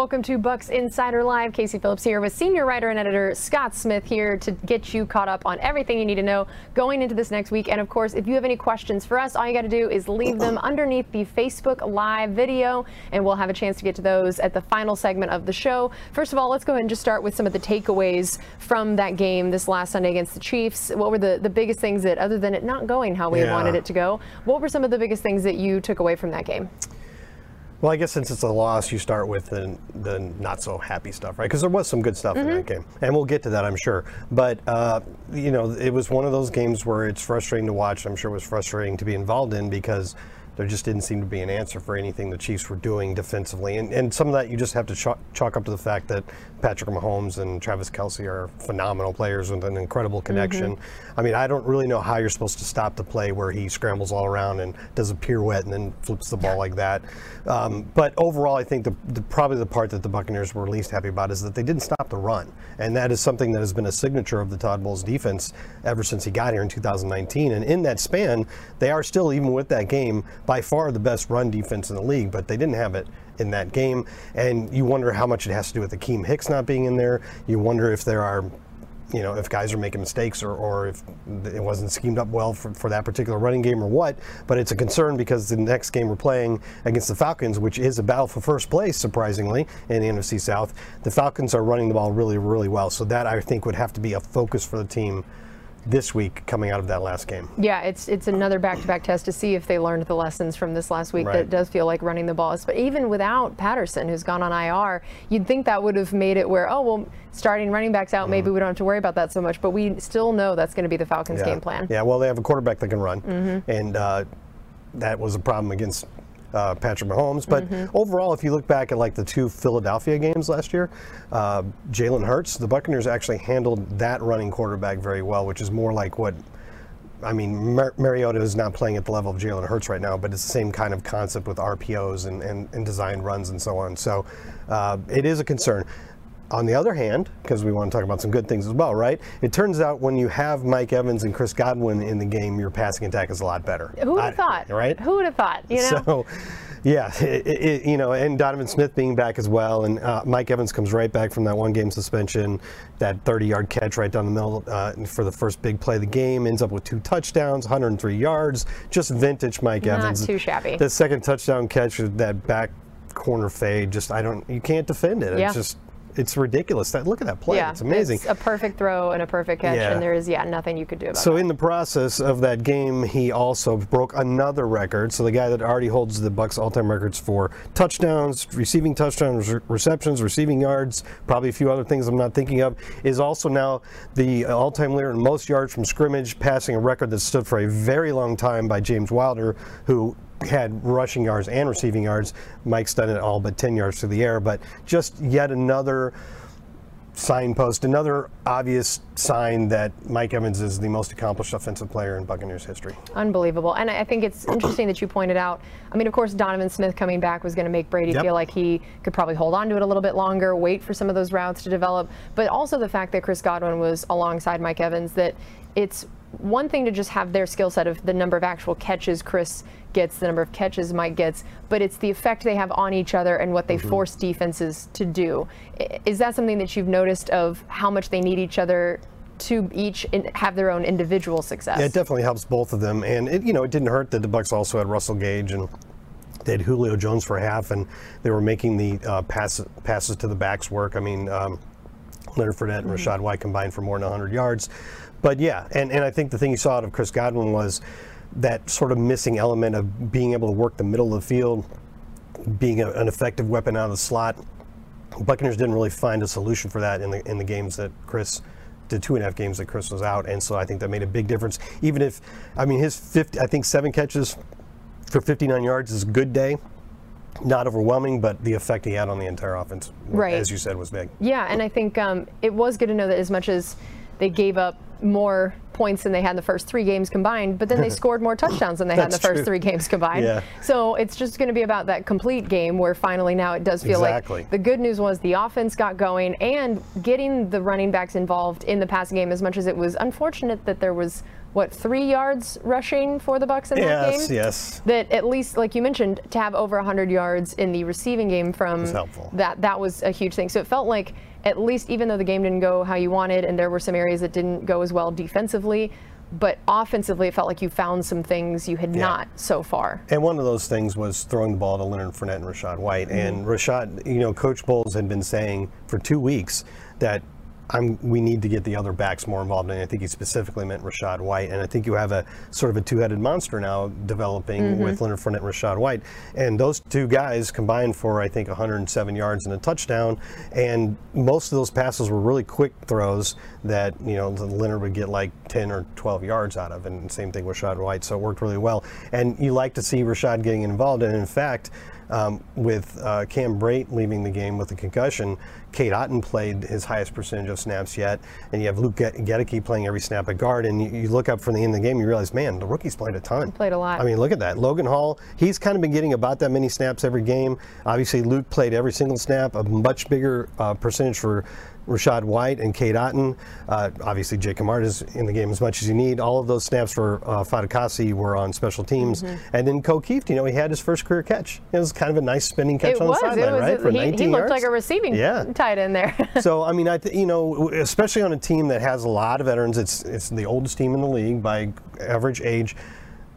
Welcome to Bucks Insider Live. Casey Phillips here with senior writer and editor Scott Smith here to get you caught up on everything you need to know going into this next week. And of course, if you have any questions for us, all you got to do is leave them underneath the Facebook Live video, and we'll have a chance to get to those at the final segment of the show. First of all, let's go ahead and just start with some of the takeaways from that game this last Sunday against the Chiefs. What were the, the biggest things that, other than it not going how we Yeah. wanted it to go, what were some of the biggest things that you took away from that game? Well, I guess since it's a loss, you start with the, the not so happy stuff, right? Because there was some good stuff in that game, and we'll get to that, I'm sure. But uh, you know, it was one of those games where it's frustrating to watch. I'm sure it was frustrating to be involved in because there just didn't seem to be an answer for anything the Chiefs were doing defensively, and, and some of that you just have to chalk, chalk up to the fact that Patrick Mahomes and Travis Kelce are phenomenal players with an incredible connection. I mean, I don't really know how you're supposed to stop the play where he scrambles all around and does a pirouette and then flips the ball like that. Um, but overall, I think the, the probably the part that the Buccaneers were least happy about is that they didn't stop the run, and that is something that has been a signature of the Todd Bowles defense ever since he got here in 2019. And in that span, they are still, even with that game, by far the best run defense in the league. But they didn't have it in that game, and you wonder how much it has to do with Akiem Hicks not being in there. You wonder if there are you know, if guys are making mistakes or, or if it wasn't schemed up well for, for that particular running game or what. But it's a concern because the next game we're playing against the Falcons, which is a battle for first place, surprisingly, in the NFC South, the Falcons are running the ball really, really well. So that I think would have to be a focus for the team this week coming out of that last game. Yeah, it's it's another back-to-back test to see if they learned the lessons from this last week. Right. That does feel like running the ball. But even without Patterson, who's gone on IR, you'd think that would have made it where oh well, starting running backs out, maybe we don't have to worry about that so much. But we still know that's going to be the Falcons' Mm-hmm. Yeah. game plan. Yeah, well, they have a quarterback that can run, and uh, that was a problem against uh, Patrick Mahomes. But overall, if you look back at like the two Philadelphia games last year, uh, Jalen Hurts, the Buccaneers actually handled that running quarterback very well, which is more like what. I mean, Mar- Mariota is not playing at the level of Jalen Hurts right now, but it's the same kind of concept with RPOs and, and, and design runs and so on. So uh, it is a concern. On the other hand, because we want to talk about some good things as well, right? It turns out when you have Mike Evans and Chris Godwin in the game, your passing attack is a lot better. Who would have thought? Right? Who would have thought? You know. So, yeah, it, it, you know, and Donovan Smith being back as well, and uh, Mike Evans comes right back from that one-game suspension, that 30-yard catch right down the middle uh, for the first big play of the game, ends up with two touchdowns, 103 yards, just vintage Mike Not Evans. Not too shabby. The second touchdown catch, that back corner fade, just I don't, you can't defend it. Yeah. It's just, it's ridiculous. That look at that play, yeah, it's amazing. a perfect throw and a perfect catch, Yeah. and there is yeah nothing you could do about So it. So in the process of that game, he also broke another record. So the guy that already holds the Bucks all-time records for touchdowns, receiving touchdowns, re- receptions, receiving yards, probably a few other things I'm not thinking of, is also now the all-time leader in most yards from scrimmage, passing a record that stood for a very long time by James Wilder, who had rushing yards and receiving yards. Mike's done it all but 10 yards through the air, but just yet another signpost, another obvious sign that Mike Evans is the most accomplished offensive player in Buccaneers history. Unbelievable. And I think it's interesting that you pointed out. I mean, of course, Donovan Smith coming back was going to make Brady Yep. feel like he could probably hold on to it a little bit longer, wait for some of those routes to develop. But also the fact that Chris Godwin was alongside Mike Evans, that it's one thing to just have their skill set of the number of actual catches Chris gets, the number of catches Mike gets, but it's the effect they have on each other and what they force defenses to do. Is that something that you've noticed of how much they need each other to each have their own individual success? Yeah, it definitely helps both of them, and it, you know it didn't hurt that the Bucks also had Russell Gage and they had Julio Jones for half, and they were making the uh, pass, passes to the backs work. I mean, um, Leonard Fournette and Rachaad White combined for more than 100 yards. But yeah, and, and I think the thing you saw out of Chris Godwin was that sort of missing element of being able to work the middle of the field, being a, an effective weapon out of the slot. Buccaneers didn't really find a solution for that in the in the games that Chris, the two and a half games that Chris was out, and so I think that made a big difference. Even if, I mean, his 50, I think seven catches for 59 yards is a good day. Not overwhelming, but the effect he had on the entire offense, Right. as you said, was big. Yeah, and I think um, it was good to know that as much as they gave up more points than they had in the first three games combined, but then they scored more touchdowns than they had in the first true. three games combined. Yeah. So it's just going to be about that complete game where finally now it does feel Exactly. like the good news was the offense got going and getting the running backs involved in the passing game as much as it was unfortunate that there was what three yards rushing for the Bucks in that game. yes. That at least, like you mentioned, to have over 100 yards in the receiving game from that that was a huge thing. So it felt like at least even though the game didn't go how you wanted, and there were some areas that didn't go as well defensively, but offensively it felt like you found some things you had Yeah. not so far. And one of those things was throwing the ball to Leonard Fournette and Rachaad White. Mm-hmm. And Rachaad, you know, Coach Bowles had been saying for two weeks that I'm, we need to get the other backs more involved. And I think he specifically meant Rachaad White. And I think you have a sort of a two-headed monster now developing Mm-hmm. with Leonard Fournette and Rachaad White. And those two guys combined for I think 107 yards and a touchdown. And most of those passes were really quick throws that you know Leonard would get like 10 or 12 yards out of. And same thing with Rachaad White. So it worked really well. And you like to see Rachaad getting involved. And in fact. Um, with uh, Cam Brate leaving the game with a concussion, Cade Otton played his highest percentage of snaps yet, and you have Luke Goedeke playing every snap at guard. And you, you look up from the end of the game, you realize, man, the rookie's played a ton. Played a lot. I mean, look at that. Logan Hall, he's kind of been getting about that many snaps every game. Obviously, Luke played every single snap, a much bigger uh, percentage for Rachaad White and Cade Otton. Uh, obviously, Jake Camarda is in the game as much as you need. All of those snaps for uh, Fatukasi were on special teams. Mm-hmm. And then Kieft, you know, he had his first career catch. It was kind of a nice spinning catch It on was. the sideline, right? For he, 19 he looked yards. like a receiving Yeah. tight end there. so I mean, I th- you know, especially on a team that has a lot of veterans, it's it's the oldest team in the league by average age.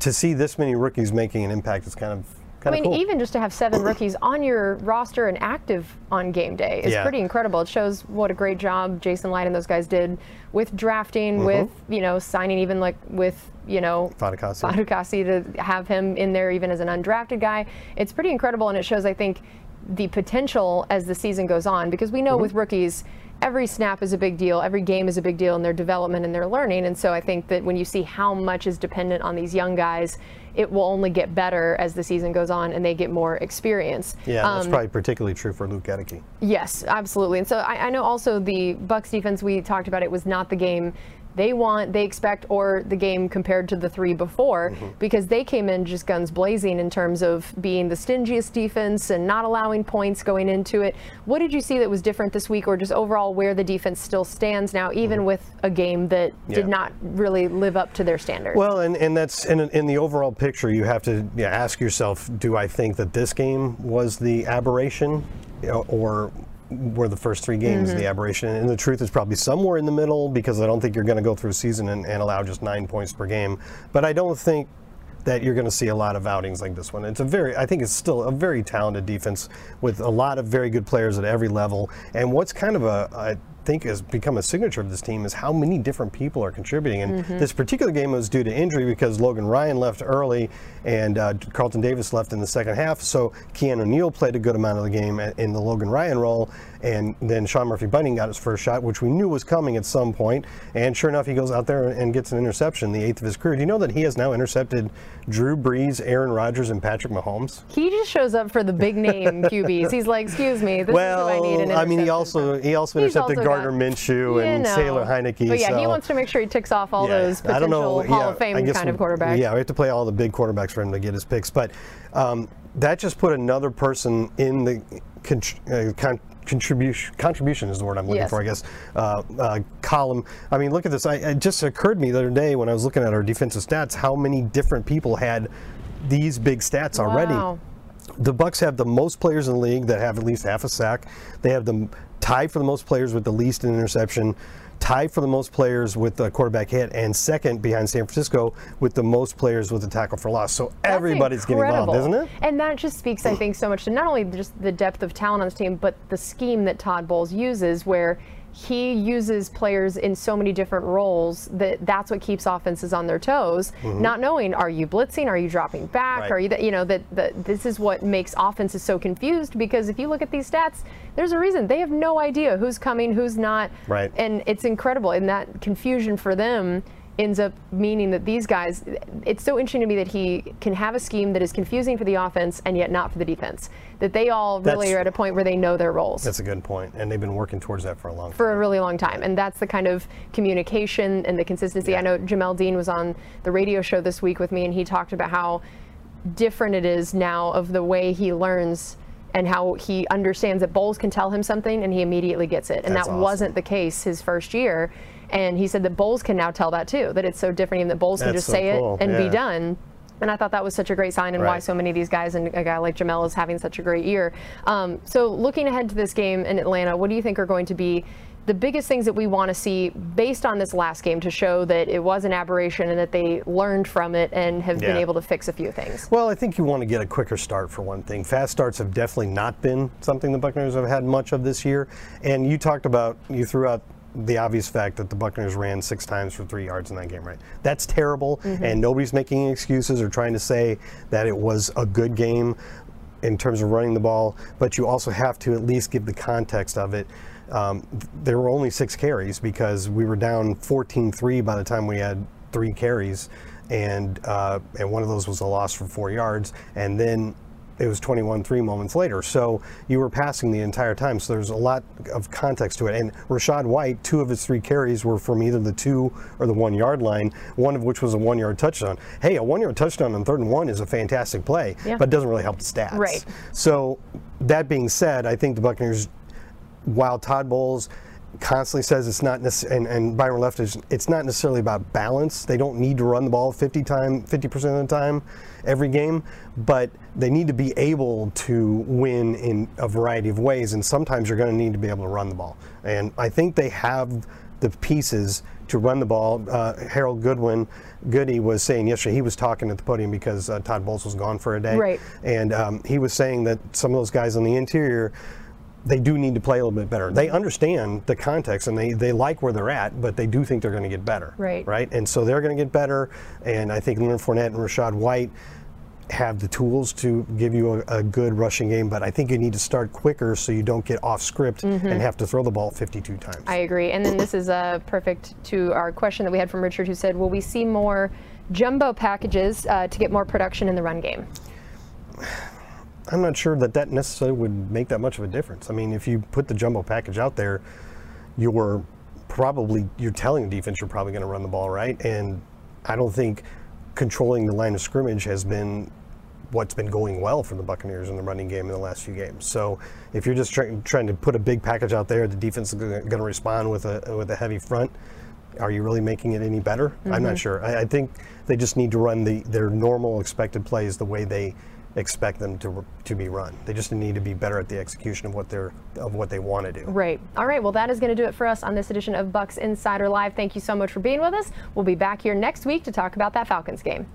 To see this many rookies making an impact is kind of I mean, cool. even just to have seven rookies on your roster and active on game day is Yeah. pretty incredible. It shows what a great job Jason Licht and those guys did with drafting, Mm-hmm. with you know signing, even like with you know. Fatukasi to have him in there even as an undrafted guy. It's pretty incredible, and it shows I think the potential as the season goes on because we know Mm-hmm. with rookies. Every snap is a big deal. Every game is a big deal in their development and their learning. And so I think that when you see how much is dependent on these young guys, it will only get better as the season goes on and they get more experience. yeah, that's Um, probably particularly true for Luke Goedeke. Yes, absolutely. And so I, I know also the Bucks defense we talked about it was not the game they want, they expect, or the game compared to the three before, mm-hmm. because they came in just guns blazing in terms of being the stingiest defense and not allowing points going into it. What did you see that was different this week, or just overall where the defense still stands now, even mm-hmm. with a game that did not really live up to their standards? Well, and, and that's in, in the overall picture, you have to yeah, ask yourself, do I think that this game was the aberration or were the first three games Mm-hmm. the aberration? And the truth is probably somewhere in the middle because I don't think you're going to go through a season and, and allow just nine points per game. But I don't think that you're going to see a lot of outings like this one. It's a very, I think it's still a very talented defense with a lot of very good players at every level. And what's kind of a, I think has become a signature of this team is how many different people are contributing. And this particular game was due to injury because Logan Ryan left early and uh, Carlton Davis left in the second half. So Keanu Neal played a good amount of the game in the Logan Ryan role. And then Sean Murphy Bunting got his first shot, which we knew was coming at some point. And sure enough, he goes out there and gets an interception, the eighth of his career. Do you know that he has now intercepted Drew Brees, Aaron Rodgers, and Patrick Mahomes? he just shows up for the big name QBs. He's like, excuse me, this is who I need an Well, I mean, he also he also He's intercepted also Gardner Minshew and know. Taylor Heinicke. But yeah, he wants to make sure he ticks off all yeah, those I don't potential know, Hall yeah, of Fame kind of quarterbacks. Yeah, we have to play all the big quarterbacks for him to get his picks. But um, that just put another person in the con- uh, con- contribution. Contribution is the word I'm looking Yes. for, I guess. Uh, uh, column. I mean, look at this. I, it just occurred to me the other day when I was looking at our defensive stats how many different people had these big stats already. Wow. The Bucks have the most players in the league that have at least half a sack. They have the tied for the most players with the least in interception, tied for the most players with the quarterback hit, and second behind San Francisco with the most players with the tackle for loss. So That's everybody's getting involved, incredible. isn't it? And that just speaks, I think, so much to not only just the depth of talent on this team, but the scheme that Todd Bowles uses, where he uses players in so many different roles that that's what keeps offenses on their toes. Mm-hmm. Not knowing, are you blitzing? Are you dropping back? Right. Are you, that you know, that, that this is what makes offenses so confused because if you look at these stats, there's a reason they have no idea who's coming, who's not. Right. And it's incredible. And that confusion for them ends up meaning that these guys, it's so interesting to me that he can have a scheme that is confusing for the offense and yet not for the defense. That they all really That's- are at a point where they know their roles That's a good point, and they've been working towards that for a long time. for a really long time. And that's the kind of communication and the consistency. I know Jamel Dean was on the radio show this week with me, and he talked about how different it is now of the way he learns and how he understands that Bowles can tell him something and he immediately gets it. And That's that awesome. wasn't the case his first year. And he said that Bowles can now tell that too, that it's so different, even that Bowles can just so say cool. it and Yeah. be done. And I thought that was such a great sign and why so many of these guys and a guy like Jamel is having such a great year. Um, so looking ahead to this game in Atlanta, what do you think are going to be the biggest things that we want to see based on this last game to show that it was an aberration and that they learned from it and have been able to fix a few things? Well, I think you want to get a quicker start for one thing. Fast starts have definitely not been something the Buccaneers have had much of this year. And you talked about, you threw out the obvious fact that the Buccaneers ran six times for three yards in that game, right? That's terrible, and nobody's making excuses or trying to say that it was a good game in terms of running the ball, but you also have to at least give the context of it. Um, there were only six carries because we were down 14-3 by the time we had three carries, and uh, and one of those was a loss for four yards, and then it was 21-3 moments later. So you were passing the entire time. So there's a lot of context to it. And Rachaad White, two of his three carries were from either the two or the one yard line, one of which was a one yard touchdown. Hey, a one yard touchdown on third and one is a fantastic play, Yeah. but doesn't really help the stats. Right. So that being said, I think the Buccaneers, while Todd Bowles constantly says it's not necess- and, and Byron Leftwich, it's not necessarily about balance. They don't need to run the ball 50 time 50% of the time every game, but they need to be able to win in a variety of ways and sometimes you're going to need to be able to run the ball. And I think they have the pieces to run the ball. Uh, Harold Goodwin, Goody was saying yesterday, he was talking at the podium because uh, Todd Bowles was gone for a day. Right. And um, he was saying that some of those guys on the interior, they do need to play a little bit better. They understand the context and they, they like where they're at, but they do think they're going to get better. Right. Right. And so they're going to get better. And I think Leonard Fournette and Rachaad White have the tools to give you a, a good rushing game, but I think you need to start quicker so you don't get off script and have to throw the ball 52 times. I agree. And then this is uh, perfect to our question that we had from Richard, who said, "Will we see more jumbo packages uh, to get more production in the run game?" I'm not sure that that necessarily would make that much of a difference. I mean, if you put the jumbo package out there, you're probably you're telling the defense you're probably going to run the ball right, and I don't think controlling the line of scrimmage has been what's been going well for the Buccaneers in the running game in the last few games. So if you're just trying trying to put a big package out there, the defense is going to respond with a with a heavy front. Are you really making it any better? I'm not mm-hmm. sure. I, I think they just need to run the their normal expected plays the way they expect them to to be run. They just need to be better at the execution of what they're of what they want to do. Right. All right. Well, that is going to do it for us on this edition of Bucks Insider Live. Thank you so much for being with us. We'll be back here next week to talk about that Falcons game.